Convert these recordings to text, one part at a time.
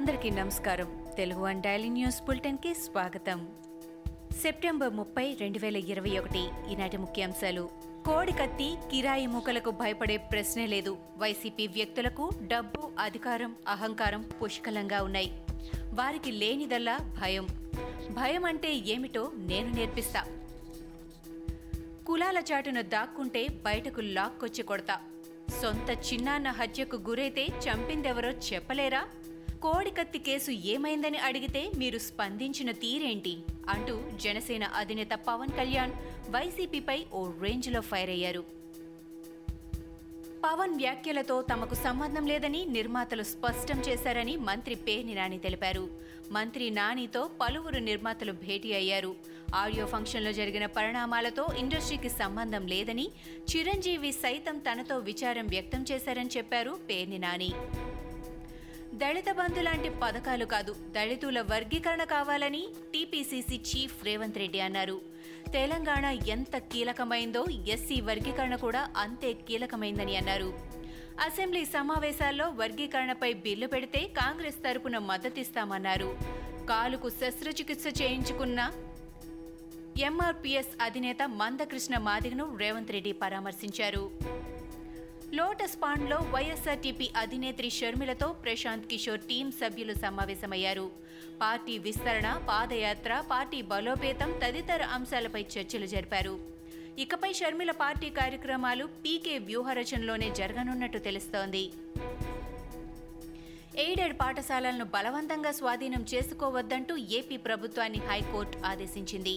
అందరికీ నమస్కారం. Telugu one daily news బులెటిన్కి స్వాగతం. సెప్టెంబర్ ముప్పై రెండు వేల ఇరవై ఒకటి ఈనాటి ముఖ్యాంశాలు. కోడి కత్తి కిరాయి మూకలకు భయపడే ప్రశ్నే లేదు. వైసీపీ వ్యక్తులకు డబ్బు అధికారం అహంకారం పుష్కలంగా ఉన్నాయి. వారికి లేనిదల్లా భయం. భయం అంటే ఏమిటో నేను నేర్పిస్తా. కులాల చాటున దాక్కుంటే బయటకు లాక్కొచ్చి కొడతా. సొంత చిన్నాన్న హత్యకు గురైతే చంపిందెవరో చెప్పలేరా? కోడికత్తి కేసు ఏమైందని అడిగితే మీరు స్పందించిన తీరేంటి? అంటూ జనసేన అధినేత పవన్ కళ్యాణ్ వైసీపీపై ఓ రేంజ్లో ఫైర్ అయ్యారు. పవన్ వ్యాఖ్యలతో తమకు సంబంధం లేదని నిర్మాతలు స్పష్టం చేశారని మంత్రి పేర్ని నాని తెలిపారు. మంత్రి నానితో పలువురు నిర్మాతలు భేటీ అయ్యారు. ఆడియో ఫంక్షన్లో జరిగిన పరిణామాలతో ఇండస్ట్రీకి సంబంధం లేదని చిరంజీవి సైతం తనతో విచారం వ్యక్తం చేశారని చెప్పారు పేర్ని నాని దళిత బంధు లాంటి పథకాలు కాదు దళితుల వర్గీకరణ కావాలని టీపీసీసీ చీఫ్ రేవంత్ రెడ్డి అన్నారు. తెలంగాణ ఎంత కీలకమైందో ఎస్సీ వర్గీకరణ కూడా అంతే కీలకమైందని అన్నారు. అసెంబ్లీ సమావేశాల్లో వర్గీకరణపై బిల్లు పెడితే కాంగ్రెస్ తరపున మద్దతిస్తామన్నారు. కాలుకు శస్త్రచికిత్స చేయించుకున్న ఎంఆర్పీఎస్ అధినేత మందకృష్ణ మాదిగను రేవంత్ రెడ్డి పరామర్శించారు. లోటస్ పాండ్లో వైఎస్ఆర్టీపీ అధినేత్రి షర్మిలతో ప్రశాంత్ కిషోర్ టీం సభ్యులు సమావేశమయ్యారు. పార్టీ విస్తరణ పాదయాత్ర పార్టీ బలోపేతం తదితర అంశాలపై చర్చలు జరిపారు. ఇకపై షర్మిల పార్టీ కార్యక్రమాలు పీకే వ్యూహరచనలోనే జరగనున్నట్టు తెలుస్తోంది. ఎయిడెడ్ పాఠశాలలను బలవంతంగా స్వాధీనం చేసుకోవద్దంటూ ఏపీ ప్రభుత్వాన్ని హైకోర్టు ఆదేశించింది.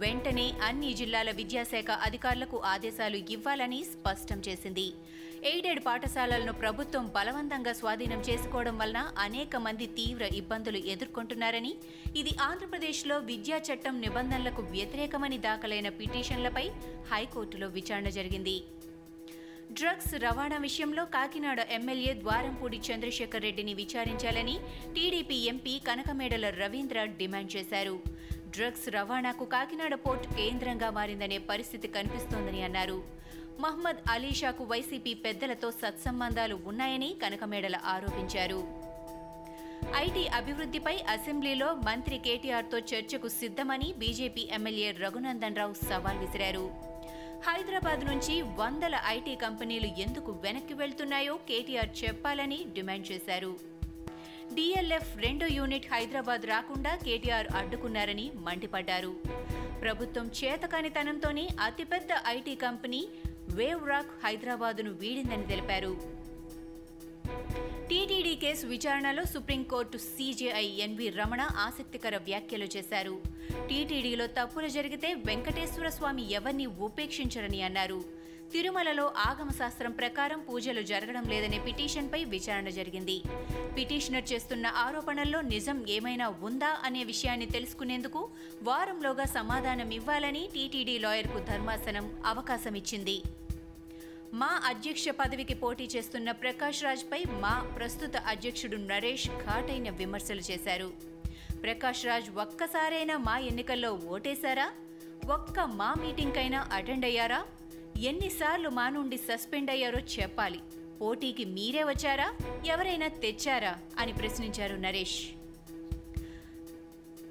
వెంటనే అన్ని జిల్లాల విద్యాశాఖ అధికారులకు ఆదేశాలు ఇవ్వాలని స్పష్టం చేసింది. ఎయిడెడ్ పాఠశాలలను ప్రభుత్వం బలవంతంగా స్వాధీనం చేసుకోవడం వలన అనేక మంది తీవ్ర ఇబ్బందులు ఎదుర్కొంటున్నారని ఇది ఆంధ్రప్రదేశ్లో విద్యా చట్టం నిబంధనలకు వ్యతిరేకమని దాఖలైన పిటిషన్లపై హైకోర్టులో విచారణ జరిగింది. డ్రగ్స్ రవాణా విషయంలో కాకినాడ ఎమ్మెల్యే ద్వారంపూడి చంద్రశేఖర్ రెడ్డిని విచారించాలని TDP MP Kanakamedala Ravindra demand చేశారు. డ్రగ్స్ రవాణాకు కాకినాడ పోర్ట్ కేంద్రంగా మారిందనే పరిస్థితి కనిపిస్తోందని అన్నారు. మహ్మద్ అలీషాకు వైసీపీ పెద్దలతో సత్సంబంధాలు ఉన్నాయని కనకమేడల ఆరోపించారు. ఐటీ అభివృద్ధిపై అసెంబ్లీలో మంత్రి కేటీఆర్తో చర్చకు సిద్ధమని బీజేపీ ఎమ్మెల్యే రఘునందన్ రావు సవాల్ విసిరారు. హైదరాబాద్ నుంచి వందల ఐటీ కంపెనీలు ఎందుకు వెనక్కి వెళ్తున్నాయో కేటీఆర్ చెప్పాలని డిమాండ్ చేశారు. డిఎల్ఎఫ్ రెండో యూనిట్ హైదరాబాద్ రాకుండా కేటీఆర్ అడ్డుకున్నారని మండిపడ్డారు. ప్రభుత్వం చేతకానితనంతోనే అతిపెద్ద ఐటీ కంపెనీ వేవ్ రాక్ హైదరాబాదును వీడిందని తెలిపారు. టీటీడీ కేసు విచారణలో Supreme Court CJI NV Ramana ఆసక్తికర వ్యాఖ్యలు చేశారు. టీటీడీలో తప్పులు జరిగితే వెంకటేశ్వర స్వామి ఎవరిని ఉపేక్షించరని అన్నారు. తిరుమలలో ఆగమ శాస్త్రం ప్రకారం పూజలు జరగడం లేదనే పిటిషన్పై విచారణ జరిగింది. పిటిషనర్ చేస్తున్న ఆరోపణల్లో నిజం ఏమైనా ఉందా అనే విషయాన్ని తెలుసుకునేందుకు వారంలోగా సమాధానం ఇవ్వాలని టీటీడీ లాయర్కు ధర్మాసనం అవకాశం ఇచ్చింది మా అధ్యక్ష పదవికి పోటీ చేస్తున్న ప్రకాష్ రాజ్పై మా ప్రస్తుత అధ్యక్షుడు నరేష్ ఘాటైన విమర్శలు చేశారు. ప్రకాష్ రాజ్ ఒక్కసారైనా మా ఎన్నికల్లో ఓటేశారా? ఒక్క మా మీటింగ్కైనా అటెండ్ అయ్యారా? ఎన్నిసార్లు మా నుండి సస్పెండ్ అయ్యారో చెప్పాలి. పోటీకి మీరే వచ్చారా? ఎవరైనా తెచ్చారా? అని ప్రశ్నించారు నరేష్.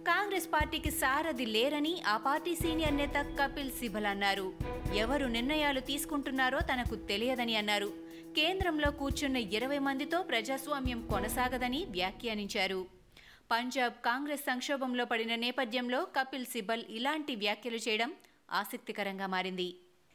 కాంగ్రెస్ పార్టీకి సారథి లేరని ఆ పార్టీ సీనియర్ నేత కపిల్ సిబల్ అన్నారు. ఎవరు నిర్ణయాలు తీసుకుంటున్నారో తనకు తెలియదని అన్నారు. కేంద్రంలో కూర్చున్న ఇరవై మందితో ప్రజాస్వామ్యం కొనసాగదని వ్యాఖ్యానించారు. పంజాబ్ కాంగ్రెస్ సంక్షోభంలో పడిన నేపథ్యంలో కపిల్ సిబల్ ఇలాంటి వ్యాఖ్యలు చేయడం ఆసక్తికరంగా మారింది.